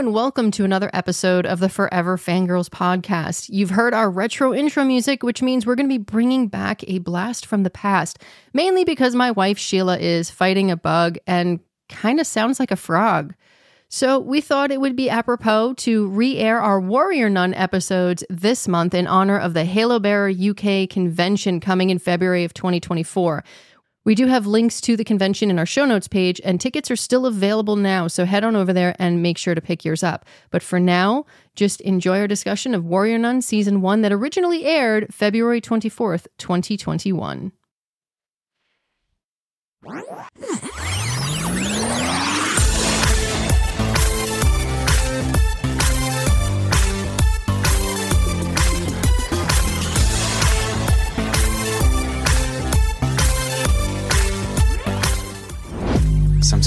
and welcome to another episode of the Forever Fangirls podcast. You've heard our retro intro music, which means we're going to be bringing back a blast from the past, mainly because my wife Sheila is fighting a bug and kind of sounds like a frog. So we thought it would be apropos to re air our Warrior Nun episodes this month in honor of the Halo Bearer UK convention coming in February of 2024. We do have links to the convention in our show notes page, and tickets are still available now. So head on over there and make sure to pick yours up. But for now, just enjoy our discussion of Warrior Nun Season 1 that originally aired February 24th, 2021.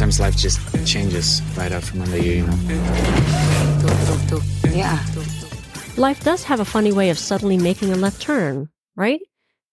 Sometimes life just changes right out from under you, you know? Yeah. Life does have a funny way of suddenly making a left turn, right?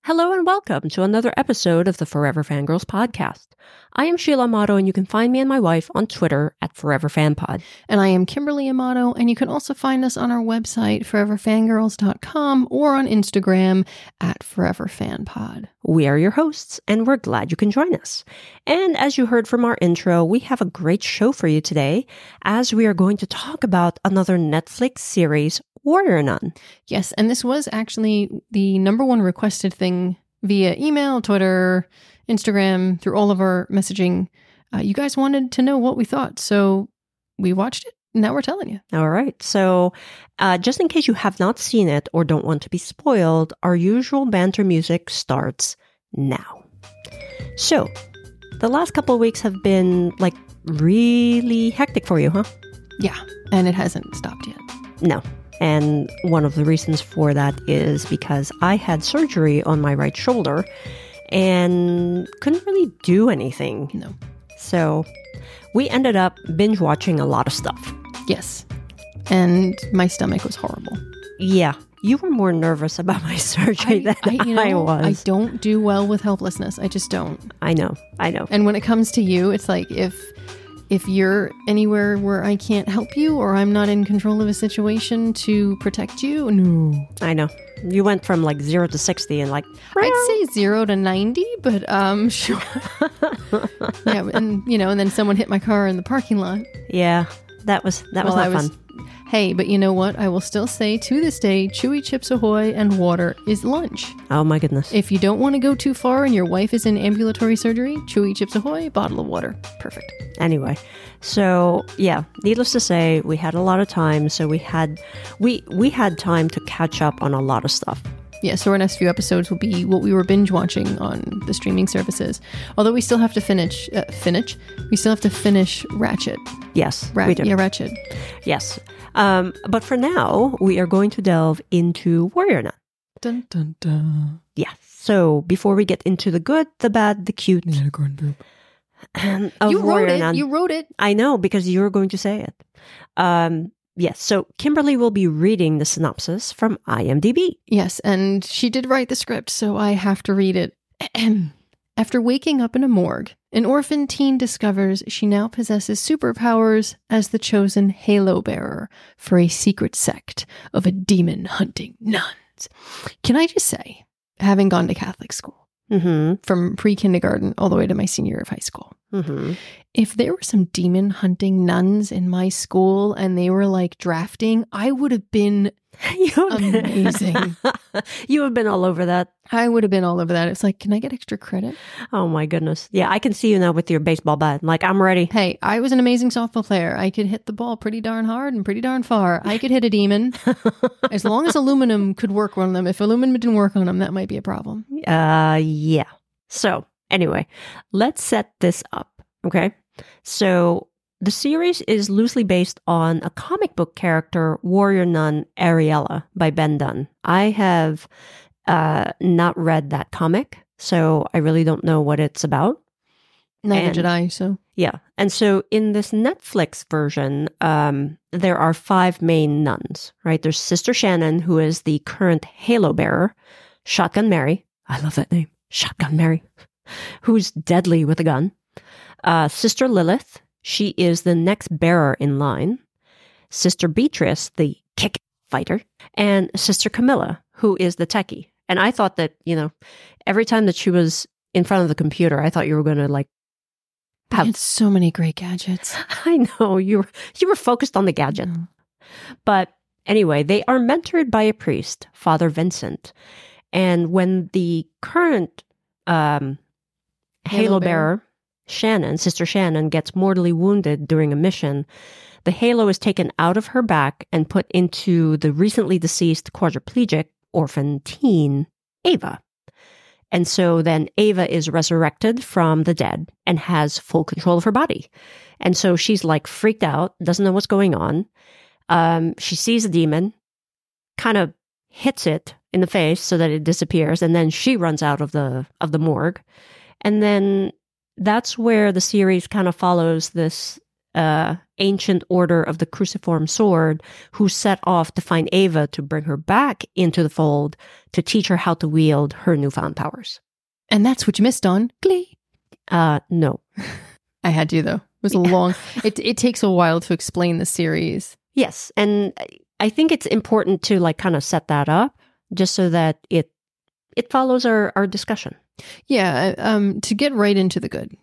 Hello and welcome to another episode of the Forever Fangirls podcast. I am Sheila Amato, and you can find me and my wife on Twitter at ForeverFanPod. And I am Kimberly Amato, and you can also find us on our website, foreverfangirls.com, or on Instagram at ForeverFanPod. We are your hosts, and we're glad you can join us. And as you heard from our intro, we have a great show for you today, as we are going to talk about another Netflix series, Warrior Nun. Yes, and this was actually the number one requested thing via email, Twitter, Instagram, through all of our messaging. Uh, you guys wanted to know what we thought, so we watched it. Now we're telling you. All right. So, uh, just in case you have not seen it or don't want to be spoiled, our usual banter music starts now. So, the last couple of weeks have been like really hectic for you, huh? Yeah, and it hasn't stopped yet. No. And one of the reasons for that is because I had surgery on my right shoulder and couldn't really do anything. No. So we ended up binge watching a lot of stuff. Yes. And my stomach was horrible. Yeah. You were more nervous about my surgery than I, you know, I was. I don't do well with helplessness. I just don't. I know. I know. And when it comes to you, it's like if if you're anywhere where I can't help you or I'm not in control of a situation to protect you, no. I know. You went from like zero to 60 and like, I'd say zero to 90, but um, sure. yeah, and you know, and then someone hit my car in the parking lot. yeah, that was, that was Well, not I was- fun. Hey, but you know what? I will still say to this day, Chewy Chips Ahoy and water is lunch. Oh my goodness. If you don't want to go too far and your wife is in ambulatory surgery, Chewy Chips Ahoy, bottle of water. Perfect. anyway so yeah needless to say we had a lot of time so we had we we had time to catch up on a lot of stuff Yeah, so our next few episodes will be what we were binge watching on the streaming services. Although we still have to finish, uh, finish. We still have to finish Ratched. yes Ra- we do Yeah, Ratched. yes um but for now we are going to delve into warrior nun Dun dun dun. yeah so before we get into the good the bad the cute You wrote warrior it. nun You wrote it. i know because you're going to say it um yes so kimberly will be reading the synopsis from imdb Yes, and she did write the script, so I have to read it. After waking up in a morgue, an orphan teen discovers she now possesses superpowers as the chosen halo bearer for a secret sect of a demon hunting nuns. Can I just say, having gone to Catholic school mm-hmm from pre kindergarten all the way to my senior year of high school, mm-hmm if there were some demon hunting nuns in my school and they were like drafting, I would have been you Amazing. you have been all over that. I would have been all over that. It's like, can I get extra credit? Oh my goodness. Yeah, I can see you now with your baseball bat. Like, I'm ready. Hey, I was an amazing softball player. I could hit the ball pretty darn hard and pretty darn far. I could hit a demon as long as aluminum could work on them. If aluminum didn't work on them, that might be a problem. Uh, yeah. So, anyway, let's set this up. Okay. So, the series is loosely based on a comic book character, Warrior Nun Areala by Ben Dunn. I have uh, not read that comic, so I really don't know what it's about. Neither And- did I. So Yeah. And so in this Netflix version, um, there are five main nuns, right? There's Sister Shannon, who is the current Halo bearer, Shotgun Mary. I love that name. Shotgun Mary, who's deadly with a gun. Uh, Sister Lilith, she is the next bearer in line. Sister Beatrice, the kick fighter, and Sister Camilla, who is the techie. And I thought that, you know, every time that she was in front of the computer, I thought you were going to like have had so many great gadgets. I know you were you were focused on the gadget. Mm. But anyway, they are mentored by a priest, Father Vincent. And when the current um, Halo Halo, bearer. bearer, Shannon, Sister Shannon, gets mortally wounded during a mission, the halo is taken out of her back and put into the recently deceased quadriplegic orphan teen, Ava. And so then Ava is resurrected from the dead and has full control of her body. And so she's like freaked out, doesn't know what's going on. Um, she sees a demon, kind of hits it in the face so that it disappears, and then she runs out of the of the morgue. And then that's where the series kind of follows this uh, ancient order of the cruciform sword, who set off to find Ava to bring her back into the fold to teach her how to wield her newfound powers. And that's what you missed on Glee. Uh, no. I had to though. It was a long. It it takes a while to explain the series. Yes, and I think it's important to like kind of set that up just so that it it follows our our discussion. Yeah, um, to get right into the good.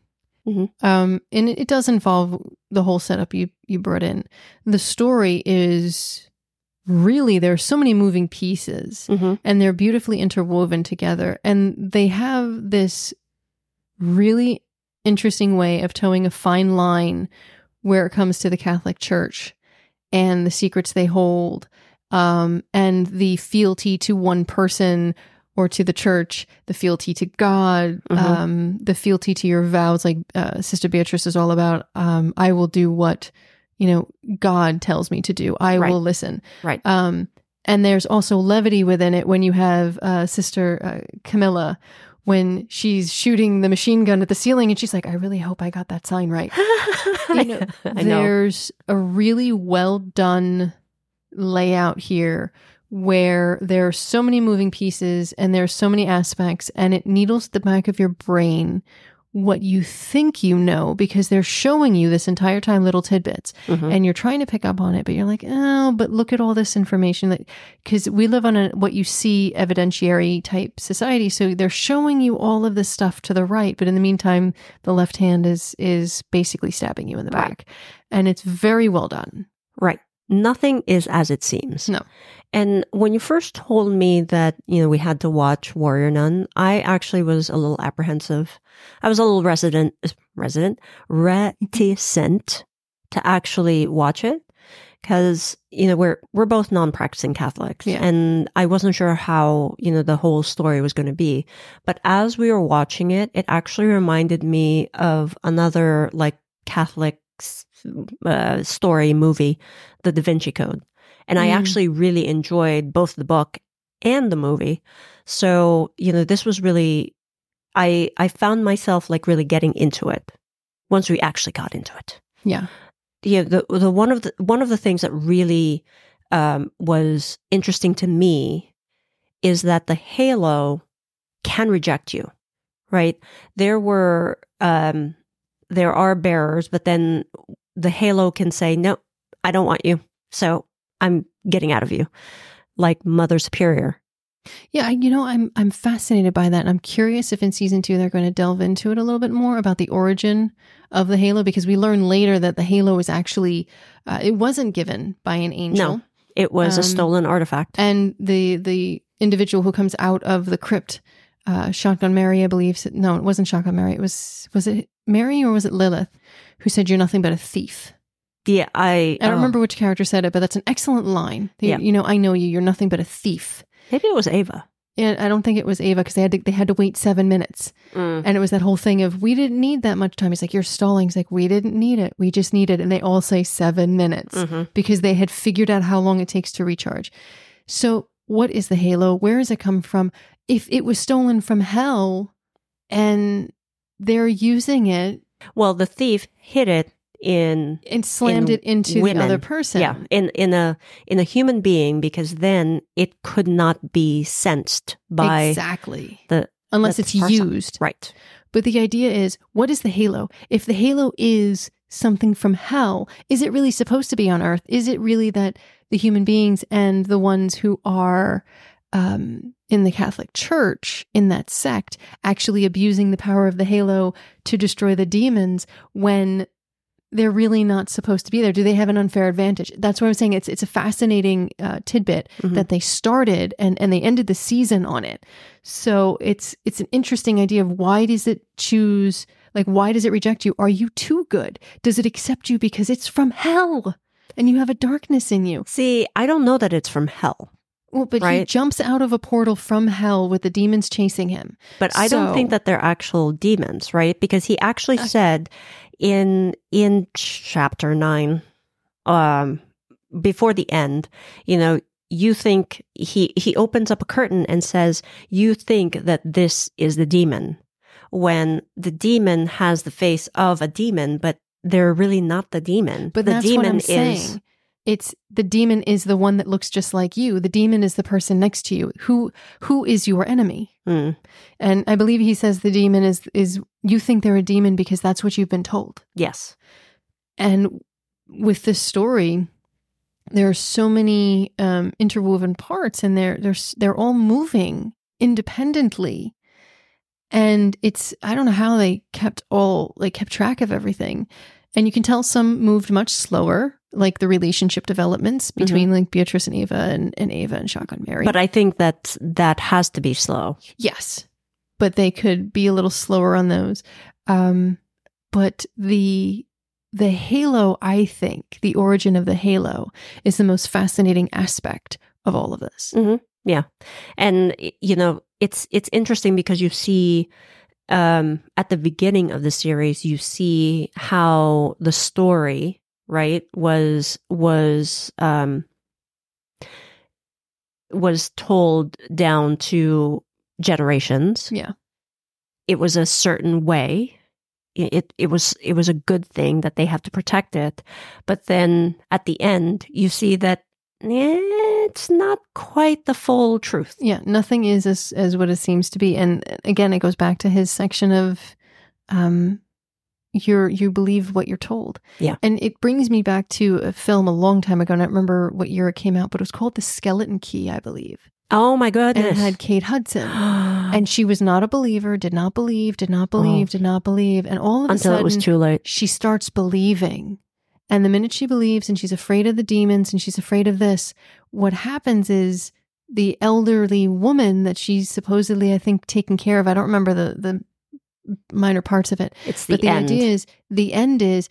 Mhm. Um, and it, it does involve the whole setup you you brought in. The story is really there are so many moving pieces, Mm-hmm. and they're beautifully interwoven together, and they have this really interesting way of toeing a fine line where it comes to the Catholic Church and the secrets they hold, um, and the fealty to one person or to the church, the fealty to God, Mhm. um, the fealty to your vows. Like uh, Sister Beatrice is all about, um, I will do what you know God tells me to do. I Right. will listen. Right. Um, and there's also levity within it when you have uh, Sister uh, Camilla when she's shooting the machine gun at the ceiling, and she's like, "I really hope I got that sign right." You know, I know. there's a really well done layout here where there are so many moving pieces and there are so many aspects and it needles the back of your brain what you think you know because they're showing you this entire time little tidbits Mhm. and you're trying to pick up on it but you're like oh but look at all this information that because we live on a what you see evidentiary type society so they're showing you all of this stuff to the right but in the meantime the left hand is is basically stabbing you in the Right. back and it's very well done Right. Nothing is as it seems. No. And when you first told me that, you know, we had to watch Warrior Nun, I actually was a little apprehensive. I was a little resident, resident, reticent to actually watch it because, you know, we're, we're both non-practicing Catholics Yeah. and I wasn't sure how, you know, the whole story was going to be. But as we were watching it, it actually reminded me of another like Catholic uh, story movie, The Da Vinci Code. And I Mm. actually really enjoyed both the book and the movie. So, you know, this was really, I, I found myself like really getting into it once we actually got into it. yeah Yeah. The, the one of the, one of the things that really, um, was interesting to me is that the halo can reject you, right? There were, um, there are bearers, but then the halo can say, no, I don't want you. So I'm getting out of you, like Mother Superior. Yeah, you know, I'm I'm fascinated by that. And I'm curious if in season two they're going to delve into it a little bit more about the origin of the halo, because we learn later that the halo is actually uh, it wasn't given by an angel, No. It was a Um, stolen artifact. and the the individual who comes out of the crypt, uh, Shotgun Mary, I believe. No, it wasn't Shotgun Mary. It was was it Mary or was it Lilith who said you're nothing but a thief? yeah, I, I don't oh, remember which character said it, but that's an excellent line. They- Yeah. You know, I know you. You're nothing but a thief. Maybe it was Ava. And I don't think it was Ava because they had to they had to wait seven minutes, Mm. and it was that whole thing of we didn't need that much time. He's like, "You're stalling." He's like, "We didn't need it. We just needed." And they all say seven minutes Mhm. because they had figured out how long it takes to recharge. So, what is the halo? Where does it come from? If it was stolen from hell, and they're using it Well, the thief hid it in and slammed In it into women. the other person, yeah in in a in a human being because then it could not be sensed by exactly. the Unless the it's person. used. right. But the idea is, what is the halo? If the halo is something from hell? Is it really supposed to be on earth? Is it really that the human beings and the ones who are um, in the Catholic Church, in that sect, actually abusing the power of the halo to destroy the demons when they're really not supposed to be there? Do they have an unfair advantage? That's what I'm saying. It's it's a fascinating uh, tidbit Mhm. that they started and and they ended the season on it. So it's it's an interesting idea of why does it choose like why does it reject you? Are you too good? Does it accept you because it's from hell and you have a darkness in you? See, I don't know that it's from hell, Well, but he jumps out of a portal from hell with the demons chasing him. but I don't think that they're actual demons, right? Because he actually said in in chapter 9 um before the end, you know, you think he he opens up a curtain and says, "You think that this is the demon." When the demon has the face of a demon, but they're really not the demon. But the that's demon is saying. It's the demon is the one that looks just like you. The demon is the person next to you. Who who is your enemy? Hmm. And I believe he says the demon is is you think they're a demon because that's what you've been told. yes. And with this story, there are so many um, interwoven parts, and they're they're they're all moving independently. And it's I don't know how they kept all like kept track of everything. And you can tell some moved much slower, like the relationship developments between like Beatrice and Ava and, and Ava and Shotgun Mary. But I think that that has to be slow. Yes, but they could be a little slower on those. Um, but the the halo, I think, the origin of the halo is the most fascinating aspect of all of this. Yeah. And you know it's it's interesting because you see um at the beginning of the series you see how the story right was was um was told down to generations. Yeah. it was a certain way. It, it it was it was a good thing that they have to protect it. But then at the end you see that it's not quite the full truth Yeah, nothing is as as what it seems to be. And again, it goes back to his section of um you're you believe what you're told. Yeah. And it brings me back to a film a long time ago. And I don't remember what year it came out, but it was called The Skeleton Key, I believe. Oh my And goodness. it had Kate Hudson. And she was not a believer, did not believe, did not believe, did not believe. And all of a Oh. Until sudden it was too late. she starts believing. And the minute she believes and she's afraid of the demons and she's afraid of this, what happens is the elderly woman that she's supposedly, I think, taking care of. I don't remember the the minor parts of it. It's the, but the end. idea is the end is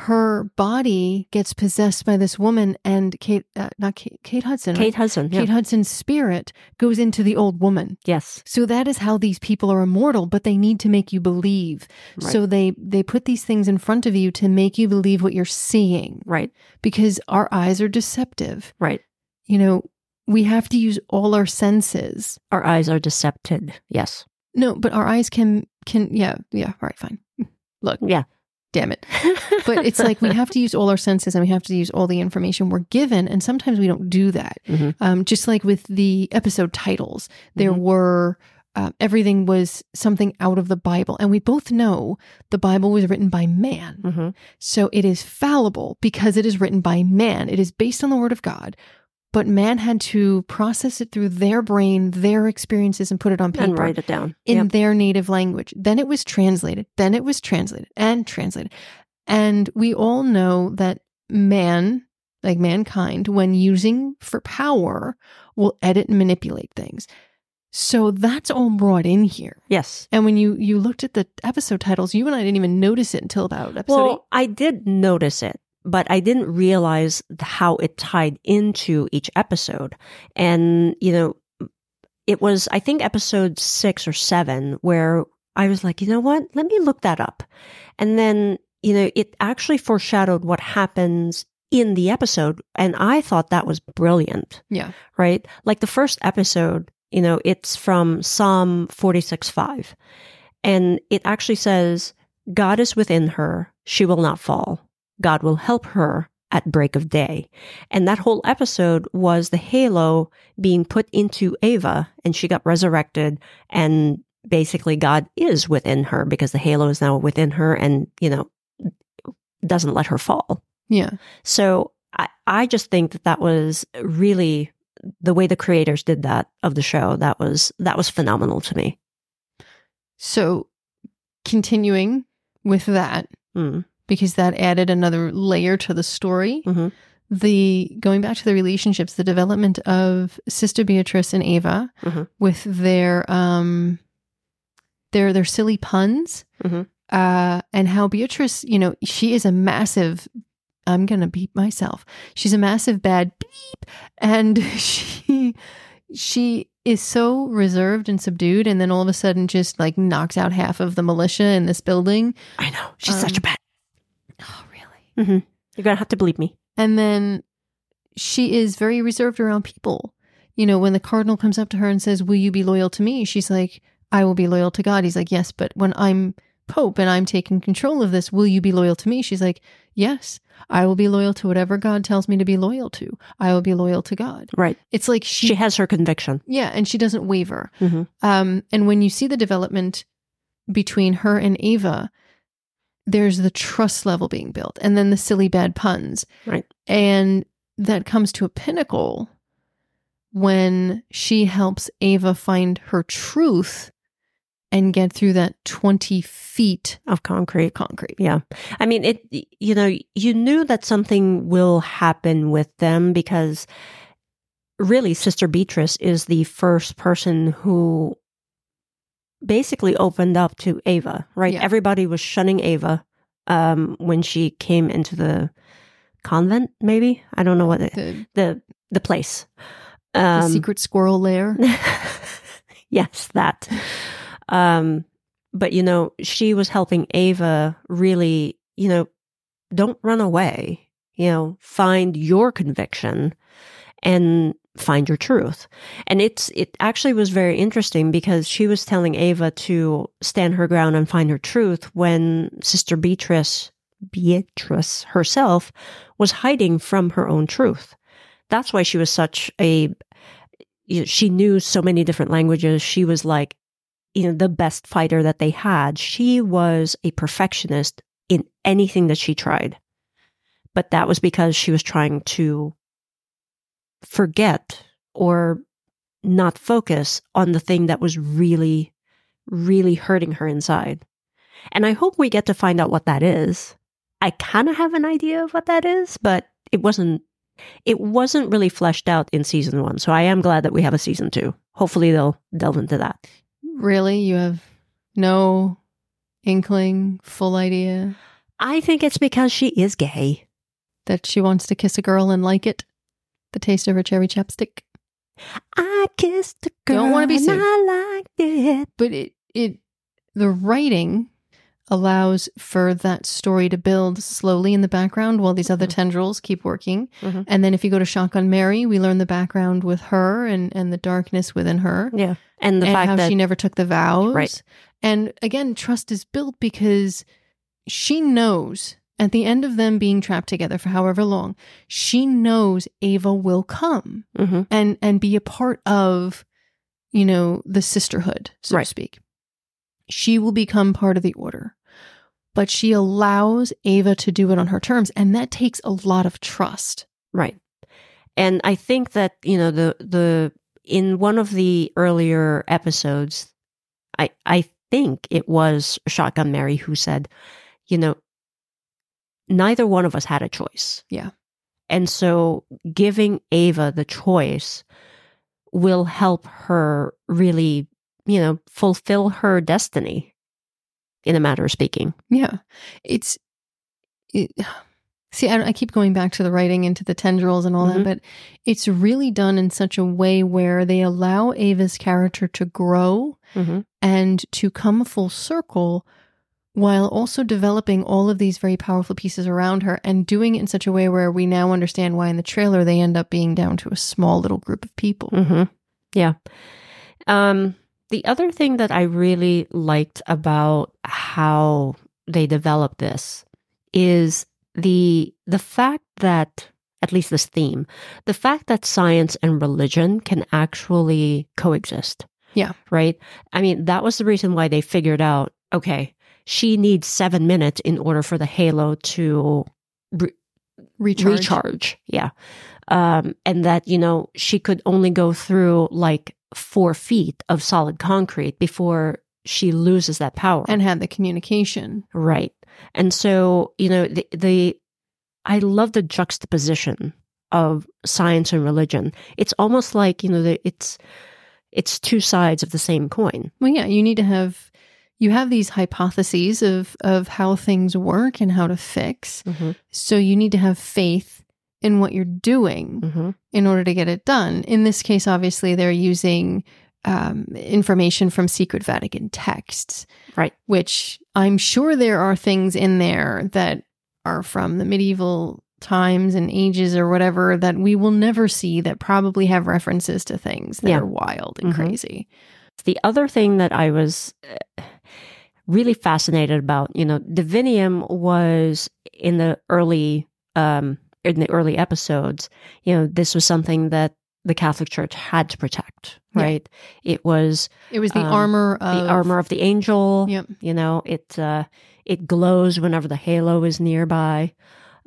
her body gets possessed by this woman and Kate uh, not Kate, Kate Hudson. right? Kate Hudson. Yeah. Kate Hudson's spirit goes into the old woman. yes. So that is how these people are immortal, but they need to make you believe. Right. So they they put these things in front of you to make you believe what you're seeing Right. because our eyes are deceptive. Right. You know, we have to use all our senses. Our eyes are decepted. Yes. No, but our eyes can can yeah, yeah, all right, fine. Look, Yeah. Damn it. But it's like we have to use all our senses and we have to use all the information we're given and sometimes we don't do that. Mhm. Um just like with the episode titles, there Mhm. were uh, everything was something out of the Bible. And we both know the Bible was written by man. Mhm. So it is fallible because it is written by man. It is based on the word of God, but man had to process it through their brain, their experiences, and put it on paper And write it down. in Yep. their native language. Then it was translated. Then it was translated and translated. And we all know that man, like mankind, when using for power, will edit and manipulate things. So that's all brought in here. Yes. And when you you looked at the episode titles, you and I didn't even notice it until about episode eight. Well, I did notice it, but I didn't realize how it tied into each episode. And, you know, it was, I think, episode six or seven where I was like, you know what? Let me look that up. And then, you know, it actually foreshadowed what happens in the episode. And I thought that was brilliant, Yeah. right? Like the first episode, you know, it's from Psalm 46 5. And it actually says, God is within her. She will not fall. God will help her at break of day. And that whole episode was the halo being put into Ava and she got resurrected and basically God is within her because the halo is now within her and, you know, doesn't let her fall. Yeah. So I, I just think that that was really the way the creators did that of the show. That was that was phenomenal to me. So continuing with that, Mm. Because that added another layer to the story. Mhm. The going back to the relationships, the development of Sister Beatrice and Ava Mhm. with their um their their silly puns, Mhm. uh, and how Beatrice, you know, she is a massive. I'm gonna beat myself. She's a massive bad beep, and she she is so reserved and subdued, and then all of a sudden just like knocks out half of the militia in this building. I know she's such a Um, bad. Oh, really? hmm You're gonna have to believe me. And then she is very reserved around people. You know, when the cardinal comes up to her and says, Will you be loyal to me? She's like, I will be loyal to God. He's like, Yes, but when I'm Pope and I'm taking control of this, will you be loyal to me? She's like, Yes, I will be loyal to whatever God tells me to be loyal to. I will be loyal to God. Right. It's like she, She has her conviction. yeah, and she doesn't waver. Mhm. Um, and when you see the development between her and Ava, there's the trust level being built, and then the silly bad puns. Right. And that comes to a pinnacle when she helps Ava find her truth and get through that 20 feet Of concrete. concrete. Yeah. I mean, it, you know, you knew that something will happen with them because really Sister Beatrice is the first person who basically opened up to Ava, right? Yeah. Everybody was shunning Ava um, when she came into the convent, maybe. I don't know what it, The, the, the place. the Um, secret squirrel lair. yes, that. Um, but you know, she was helping Ava really, you know, don't run away. You know, find your conviction and find your truth. And it's it actually was very interesting because she was telling Ava to stand her ground and find her truth when Sister Beatrice Beatrice herself was hiding from her own truth. That's why she was such a you know, she knew so many different languages. She was like, you know, the best fighter that they had. She was a perfectionist in anything that she tried. But that was because she was trying to forget or not focus on the thing that was really, really hurting her inside. And I hope we get to find out what that is. I kind of have an idea of what that is, but it wasn't it wasn't really fleshed out in season one. So I am glad that we have a season two. Hopefully they'll delve into that. Really? You have no inkling, full idea I think it's because she is gay. that she wants to kiss a girl and like it? The taste of her cherry chapstick? I kissed a girl Don't wanna be and sued. I liked it. but it it the writing allows for that story to build slowly in the background while these other Mhm. tendrils keep working Mhm. and then if you go to shotgun mary we learn the background with her and and the darkness within her Yeah. And the and fact how that she never took the vows Right. and again trust is built because she knows at the end of them being trapped together for however long she knows ava will come Mhm. and and be a part of you know the sisterhood so Right. to speak she will become part of the order but she allows ava to do it on her terms and that takes a lot of trust Right. And I think that, you know, the the in one of the earlier episodes, I I think it was Shotgun Mary who said, you know, neither one of us had a choice. Yeah. And so giving Ava the choice will help her really, you know, fulfill her destiny in a matter of speaking. yeah it's it, see I, I keep going back to the writing and to the tendrils and all Mhm. that but it's really done in such a way where they allow ava's character to grow Mm-hmm. and to come full circle while also developing all of these very powerful pieces around her and doing it in such a way where we now understand why in the trailer they end up being down to a small little group of people. hmm Yeah. Um, the other thing that I really liked about how they developed this is the the fact that at least this theme, the fact that science and religion can actually coexist. Yeah. Right? I mean, that was the reason why they figured out, okay, she needs seven minutes in order for the halo to Recharge. recharge. Yeah. Um, and that, you know, she could only go through like four feet of solid concrete before she loses that power. And had the communication. right. And so, you know, the, the, I love the juxtaposition of science and religion. It's almost like, you know, the, it's, it's two sides of the same coin. Well, yeah, you need to have you have these hypotheses of of how things work and how to fix. Mm-hmm. So you need to have faith in what you're doing Mm-hmm. in order to get it done. In this case, obviously, they're using um, information from secret Vatican texts, Right. Which I'm sure there are things in there that are from the medieval times and ages or whatever that we will never see that probably have references to things that Yeah. are wild and Mhm. crazy. The other thing that I was uh, really fascinated about, you know, Divinium was in the early um in the early episodes, you know, this was something that the Catholic Church had to protect, Yeah. right? It was It was the Um, armor of the armor of the angel. Yep. You know, it uh, it glows whenever the halo is nearby.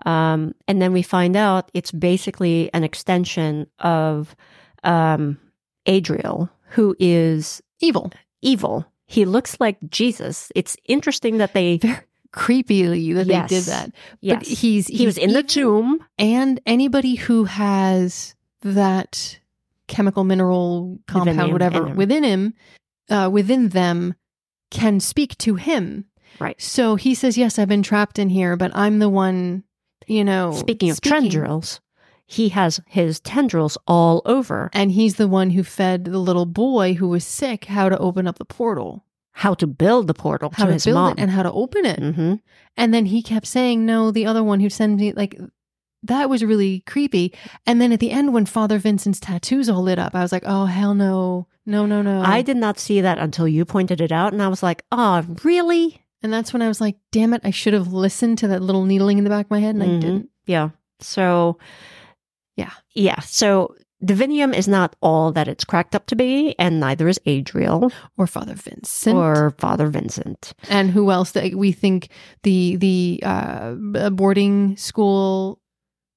Um, and then we find out it's basically an extension of um, Adriel, who is evil. evil. He looks like Jesus. It's interesting that they Very creepily that Yes. they did that. yes, But he's, he was in the tomb. and anybody who has that chemical mineral compound, whatever, him. within him, uh, within them, can speak to him. Right. So he says, "Yes, I've been trapped in here, but I'm the one." You know, Speaking of trend tendrils, he has his tendrils all over. and he's the one who fed the little boy who was sick how to open up the portal, How to build the portal how to to build mom. it, and how to open it. hmm And then he kept saying, no, the other one who sent me, like, that was really creepy. And then at the end, when Father Vincent's tattoos all lit up, I was like, oh, hell no. No, no, no. I did not see that until you pointed it out, and I was like, "Oh, really?" and that's when I was like, damn it, I should have listened to that little needling in the back of my head, and I Mhm. didn't. Yeah. So, Yeah. Yeah. So, Divinium is not all that it's cracked up to be, and neither is Adriel Or Father Vincent. or Father Vincent. and who else that we think the the uh, boarding school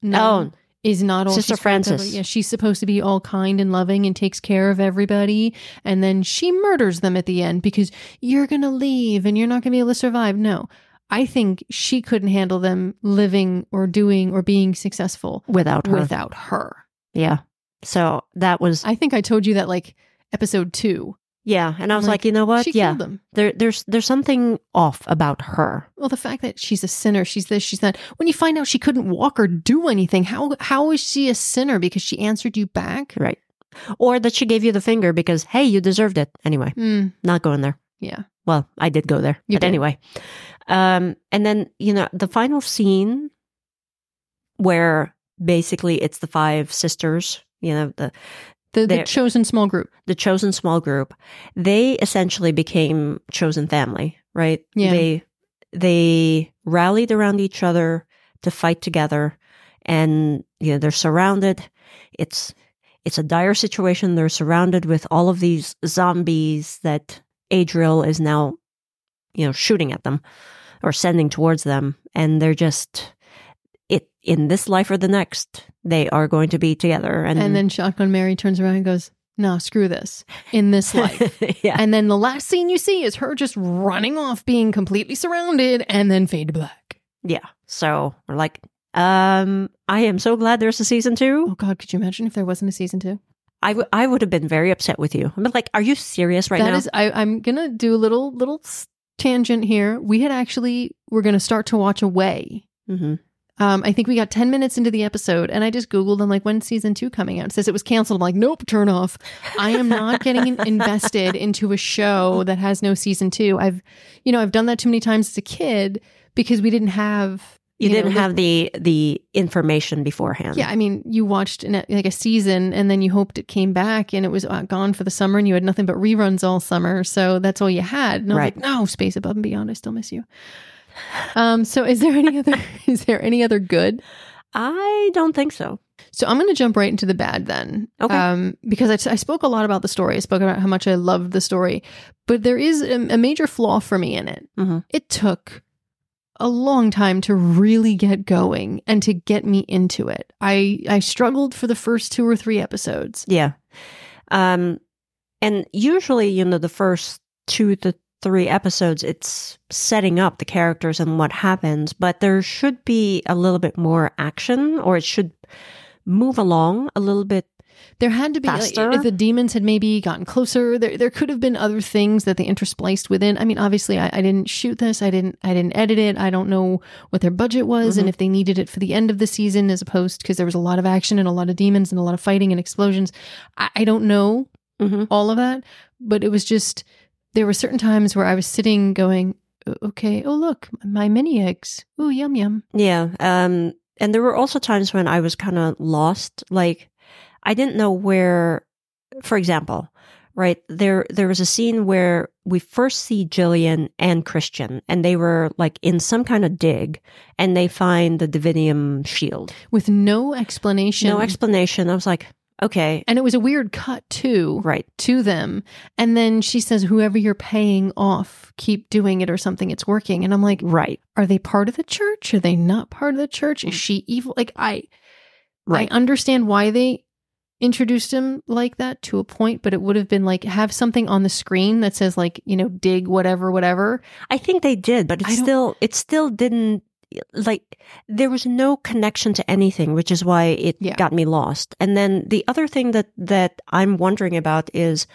No. Oh, is not all Sister cracked. Yeah, she's supposed to be all kind and loving and takes care of everybody, and then she murders them at the end because you're gonna leave and you're not gonna be able to survive. No, I think she couldn't handle them living or doing or being successful without her. without her. yeah. So that was I think I told you that like episode two. yeah, and I was Like, like, you know what? She Yeah, killed them. there, there's there's something off about her. Well, the fact that she's a sinner, she's this, she's that. When you find out she couldn't walk or do anything, how how is she a sinner? Because she answered you back. Right. Or that she gave you the finger because hey, you deserved it. Anyway, Hmm. not going there. yeah. Well, I did go there. You but did. anyway. Um and then, you know, the final scene where basically it's the five sisters, you know, the The, the chosen small group. the chosen small group, they essentially became chosen family, right? Yeah. They they rallied around each other to fight together and you know they're surrounded. It's it's a dire situation. They're surrounded with all of these zombies that Adriel is now you know shooting at them or sending towards them and they're just it in this life or the next they are going to be together and, And then Shotgun Mary turns around and goes, No, screw this in this life. yeah and then the last scene you see is her just running off, being completely surrounded, and then fade to black. Yeah. So we're like, um, I am so glad there's a season two. Oh, God, could you imagine if there wasn't a season two? I, w- I would have been very upset with you. I'm like, are you serious right That now? is- I, I'm gonna do a little little tangent here. We had actually we're gonna start to watch Away. hmm Um, I think we got 10 minutes into the episode and I just Googled, I'm like, when's season two coming out? It says it was canceled. I'm like, nope, turn off. I am not getting invested into a show that has no season two. I've, you know, I've done that too many times as a kid because we didn't have, You, know, didn't li- have the the information beforehand. yeah, I mean, you watched an, like a season and then you hoped it came back and it was uh, gone for the summer and you had nothing but reruns all summer. So that's all you had. And I was Right. like, no, Space Above and Beyond, I still miss you. Um, so is there any other, is there any other good? I don't think so. So I'm going to jump right into the bad then. Okay. Um, because I, I spoke a lot about the story. I spoke about how much I loved the story, but there is a, a major flaw for me in it. Mhm. It took a long time to really get going and to get me into it. I I struggled for the first two or three episodes. Yeah. Um, and usually, you know, the first two to three episodes, it's setting up the characters and what happens, but there should be a little bit more action or it should move along a little bit. There had to be like, Faster? if the demons had maybe gotten closer. There there could have been other things that they interspliced within. I mean, obviously, I, I didn't shoot this. I didn't I didn't edit it. I don't know what their budget was and Mhm. if they needed it for the end of the season as opposed because there was a lot of action and a lot of demons and a lot of fighting and explosions. I, I don't know Mhm. all of that, but it was just there were certain times where I was sitting going, okay, oh look, my mini eggs. Ooh, yum yum. Yeah. Um, and there were also times when I was kind of lost. Like, I didn't know where, for example, right there, there was a scene where we first see Jillian and Christian, and they were like in some kind of dig, and they find the Divinium shield. With no explanation. No explanation. I was like, okay, and it was a weird cut too. right. to them. And then she says, whoever you're paying off, keep doing it or something. It's working. And I'm like, Right. are they part of the church? Are they not part of the church? Is mm. she evil? Like, I, Right. I understand why they introduced him like that to a point, but it would have been like, have something on the screen that says, like, you know, dig, whatever, whatever. I think they did, but it still it still didn't like there was no connection to anything, which is why it Yeah. got me lost. And then the other thing that that I'm wondering about is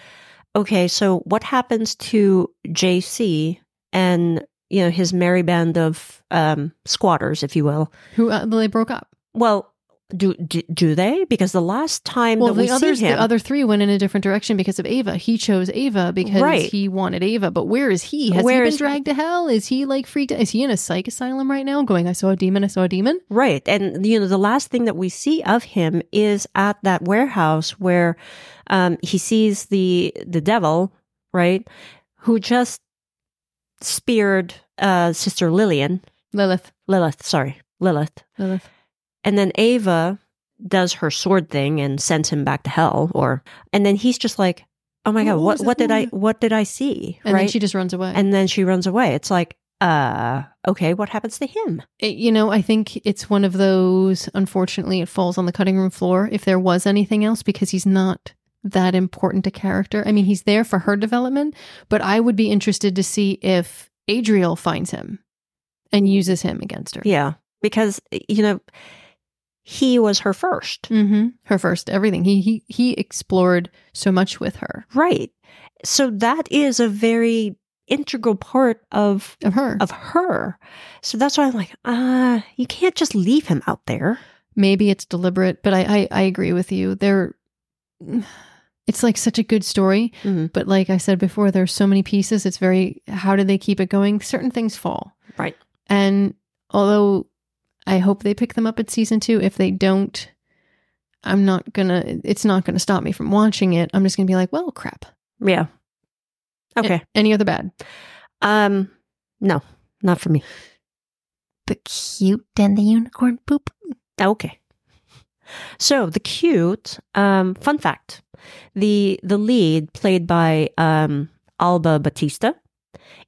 okay, so what happens to JC and you know his merry band of um squatters, if you will? Who uh, they broke up. Well, do do, do they? Because the last time Well, that we the others, him, the other three went in a different direction because of Ava. He chose Ava because Right. he wanted Ava. But where is he? Has Where he been he? dragged to hell? Is he like freaked? Is he in a psych asylum right now? Going, I saw a demon. I saw a demon. Right. And, you know, the last thing that we see of him is at that warehouse where um, he sees the, the devil, right, who just speared uh, Sister Lillian, Lilith. Lilith, sorry, Lilith. Lilith. And then Ava does her sword thing and sends him back to hell or and then he's just like, "Oh my god, what it? what did I What? what did I see?" And right? then she just runs away. and then she runs away. It's like, "Uh, okay, what happens to him?" It- you know, I think it's one of those, unfortunately, it falls on the cutting room floor if there was anything else because he's not that important a character. I mean, he's there for her development, but I would be interested to see if Adriel finds him and uses him against her. Yeah, because you know, he was her first. hmm Her first everything. He he he explored so much with her Right. So that is a very integral part of of her. of her. So that's why I'm like, ah, you can't just leave him out there. Maybe it's deliberate, but I I, I agree with you. There, it's like such a good story, Mhm. but like I said before, there's so many pieces. It's very how do they keep it going? Certain things fall, Right. and although I hope they pick them up at season two, if they don't. I'm not gonna. It's not gonna stop me from watching it. I'm just gonna be like, well, crap. Yeah. Okay. A- any other bad? Um no, not for me. The cute and the unicorn poop. Okay. So the cute, um, fun fact. The the lead played by um Alba Baptista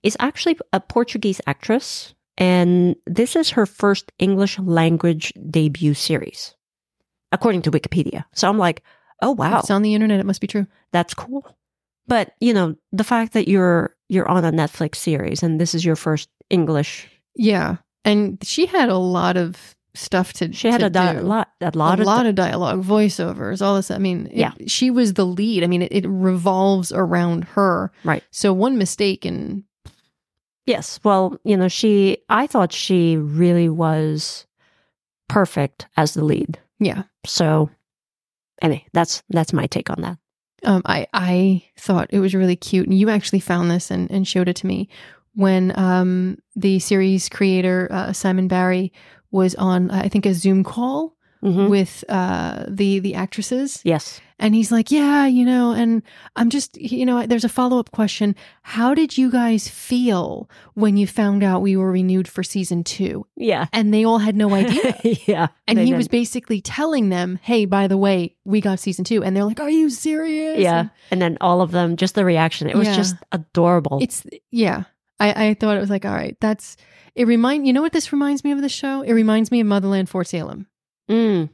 is actually a Portuguese actress and this is her first English language debut series. According to Wikipedia. So I'm like, oh wow. If it's on the internet. It must be true. that's cool. But you know, the fact that you're you're on a Netflix series and this is your first English, Yeah, and she had a lot of stuff to. she had to a di- do. lot, a lot a of lot of dialogue, voiceovers, all this. I mean, it- Yeah. she was the lead. I mean, it, it revolves around her. Right. So one mistake and yes. Well, you know, she. I thought she really was perfect as the lead. yeah, So, anyway, that's that's my take on that. um, I I thought it was really cute, and you actually found this and, and showed it to me when um the series creator uh, Simon Barry was on I think a Zoom call Mhm. with uh, the the actresses, Yes. and he's like, "Yeah, you know," and I'm just, you know, there's a follow up question: How did you guys feel when you found out we were renewed for season two? Yeah. And they all had no idea. yeah. And he was didn't. basically telling them, "Hey, by the way, we got season two. and they're like, "Are you serious?" Yeah. And then all of them, just the reaction. It was Yeah. just adorable. It's yeah. I, I thought it was like, all right, that's it. Remind you know what this reminds me of the show? It reminds me of Motherland Fort Salem. Mm.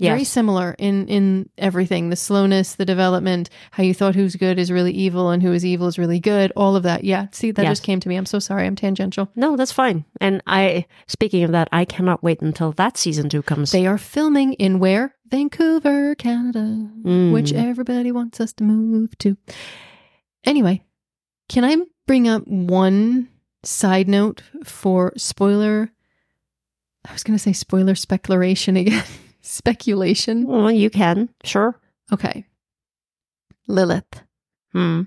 Very similar in in everything. The slowness, the development, how you thought who's good is really evil and who is evil is really good. All of that. Yeah. See, that Yes. just came to me. I'm so sorry. I'm tangential. No, that's fine. And I, speaking of that, I cannot wait until that season two comes. They are filming in where? Vancouver, Canada, Mm. which everybody wants us to move to. Anyway, can I bring up one side note for spoiler? I was going to say spoiler speculation again. Speculation. Well, you can. Sure. Okay. Lilith. Hmm.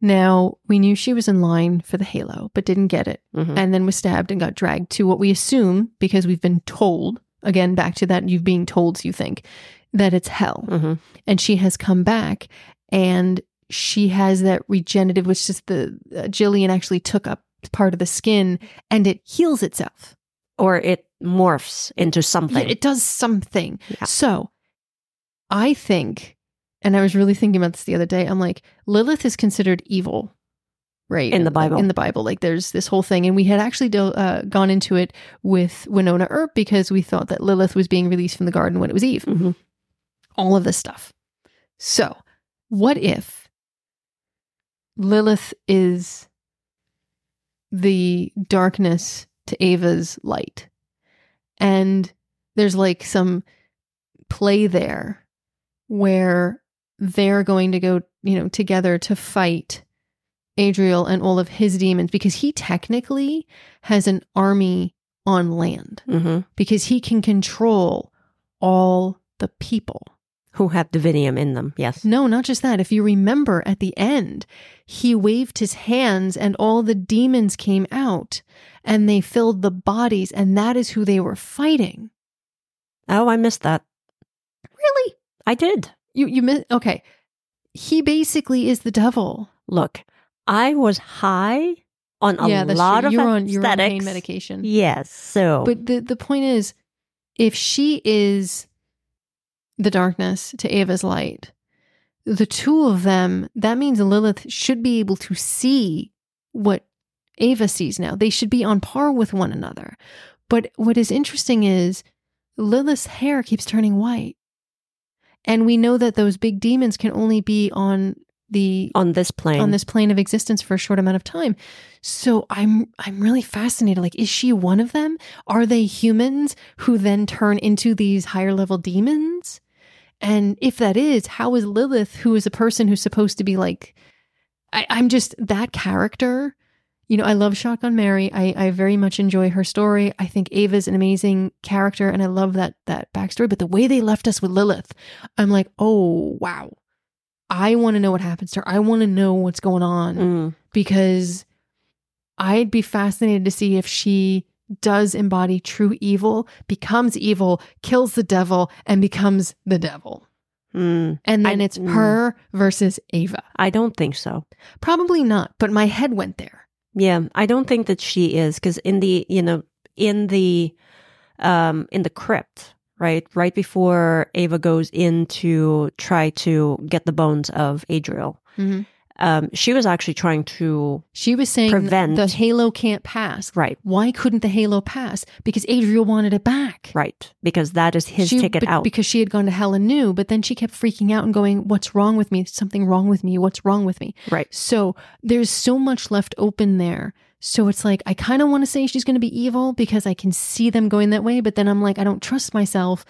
Now, we knew she was in line for the Halo, but didn't get it, Mhm. and then was stabbed and got dragged to what we assume, because we've been told, again, back to that, you've being told, you think, that it's hell. Mhm. and she has come back and she has that regenerative which is the uh, jillian actually took up part of the skin and it heals itself Or it morphs into something. Yeah, it does something Yeah. so i think and i was really thinking about this the other day i'm like lilith is considered evil right In the Bible. in the bible like there's this whole thing and we had actually do, uh, gone into it with wynonna earp because we thought that lilith was being released from the garden when it was eve Mhm. all of this stuff. So, what if Lilith is the darkness to Ava's light? And there's like some play there where they're going to go, you know, together to fight Adriel and all of his demons because he technically has an army on land Mhm. because he can control all the people. Who have divinium in them. Yes. No, not just that. If you remember at the end, he waved his hands and all the demons came out and they filled the bodies, and that is who they were fighting. Oh, I missed that. Really? I did. You you miss okay. He basically is the devil. Look, I was high on a yeah, that's lot true. of you're on you're on pain medication. Yes. So, But the the point is, if she is the darkness to Ava's light, the two of them, that means Lilith should be able to see what Ava sees now. They should be on par with one another. But what is interesting is Lilith's hair keeps turning white. And we know that those big demons can only be on the on this plane, on this plane of existence for a short amount of time. So I'm I'm really fascinated. Like, is she one of them? Are they humans who then turn into these higher level demons? And if that is, how is Lilith, who is a person who's supposed to be like, I, I'm just that character. You know, I love Shotgun Mary. I, I very much enjoy her story. I think Ava's an amazing character, and I love that that backstory. But the way they left us with Lilith, I'm like, oh wow, I want to know what happens to her. I want to know what's going on Mm. because I'd be fascinated to see if she does embody true evil, becomes evil, kills the devil, and becomes the devil. Mm. And then I- it's mm. her versus Ava. I don't think so. Probably not, but my head went there. Yeah, I don't think that she is because in the you know in the um in the crypt, right, right before Ava goes in to try to get the bones of Adriel, um, she was actually trying to She was saying Prevent- the halo can't pass. right, Why couldn't the halo pass? Because Adriel wanted it back. right, because that is his She- ticket be- out. Because she had gone to hell and knew, but then she kept freaking out and going, What's wrong with me? Something wrong with me. What's wrong with me? right. So there's so much left open there. So it's like, I kind of want to say she's going to be evil because I can see them going that way. But then I'm like, I don't trust myself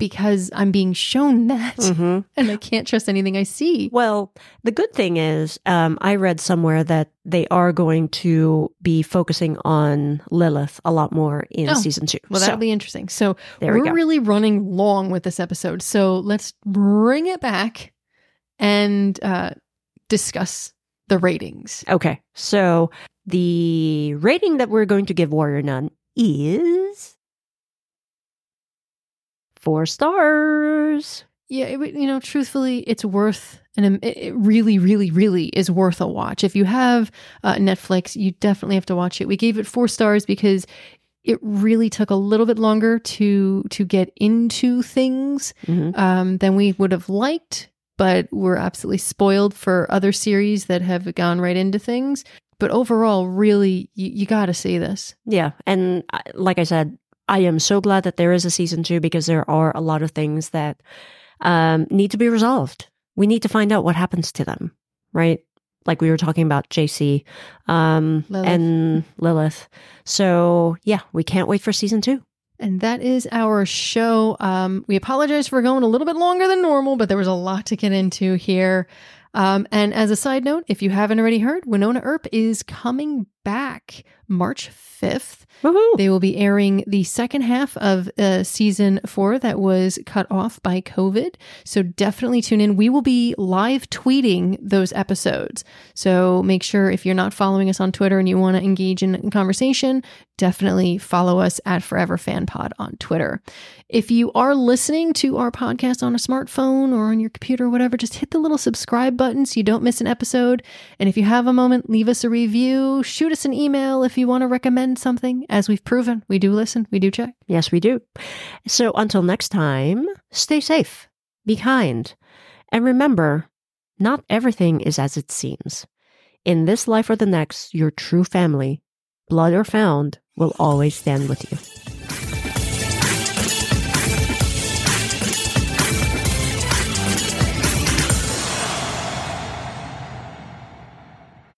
because I'm being shown that. hmm And I can't trust anything I see. Well, the good thing is, um, I read somewhere that they are going to be focusing on Lilith a lot more in Oh, season two. Well, So, that'll be interesting. So there we we're go. really running long with this episode. So let's bring it back and uh, discuss the ratings. Okay, so the rating that we're going to give Warrior Nun is Four stars. Yeah, it, you know, truthfully, it's worth and it it really, really, really is worth a watch. If you have uh, Netflix, you definitely have to watch it. We gave it four stars because it really took a little bit longer to to get into things Mhm. um, than we would have liked, but we're absolutely spoiled for other series that have gone right into things. But overall, really, you, you got to see this. Yeah. And uh, like I said, I am so glad that there is a season two because there are a lot of things that um, need to be resolved. We need to find out what happens to them, right? Like we were talking about JC um, Lilith. and Lilith. So, yeah, we can't wait for season two. And that is our show. Um, we apologize for going a little bit longer than normal, but there was a lot to get into here. Um, and as a side note, if you haven't already heard, Wynonna Earp is coming back March 5th. Woohoo! They will be airing the second half of uh, season four that was cut off by COVID. So definitely tune in. We will be live tweeting those episodes. So make sure if you're not following us on Twitter and you want to engage in conversation, definitely follow us at Forever Fan Pod on Twitter. If you are listening to our podcast on a smartphone or on your computer or whatever, just hit the little subscribe button so you don't miss an episode. And if you have a moment, leave us a review, shoot us an email if you want to recommend something. As we've proven, we do listen, we do check. Yes, we do. So until next time, stay safe, be kind, and remember not everything is as it seems. In this life or the next, your true family, blood or found, will always stand with you.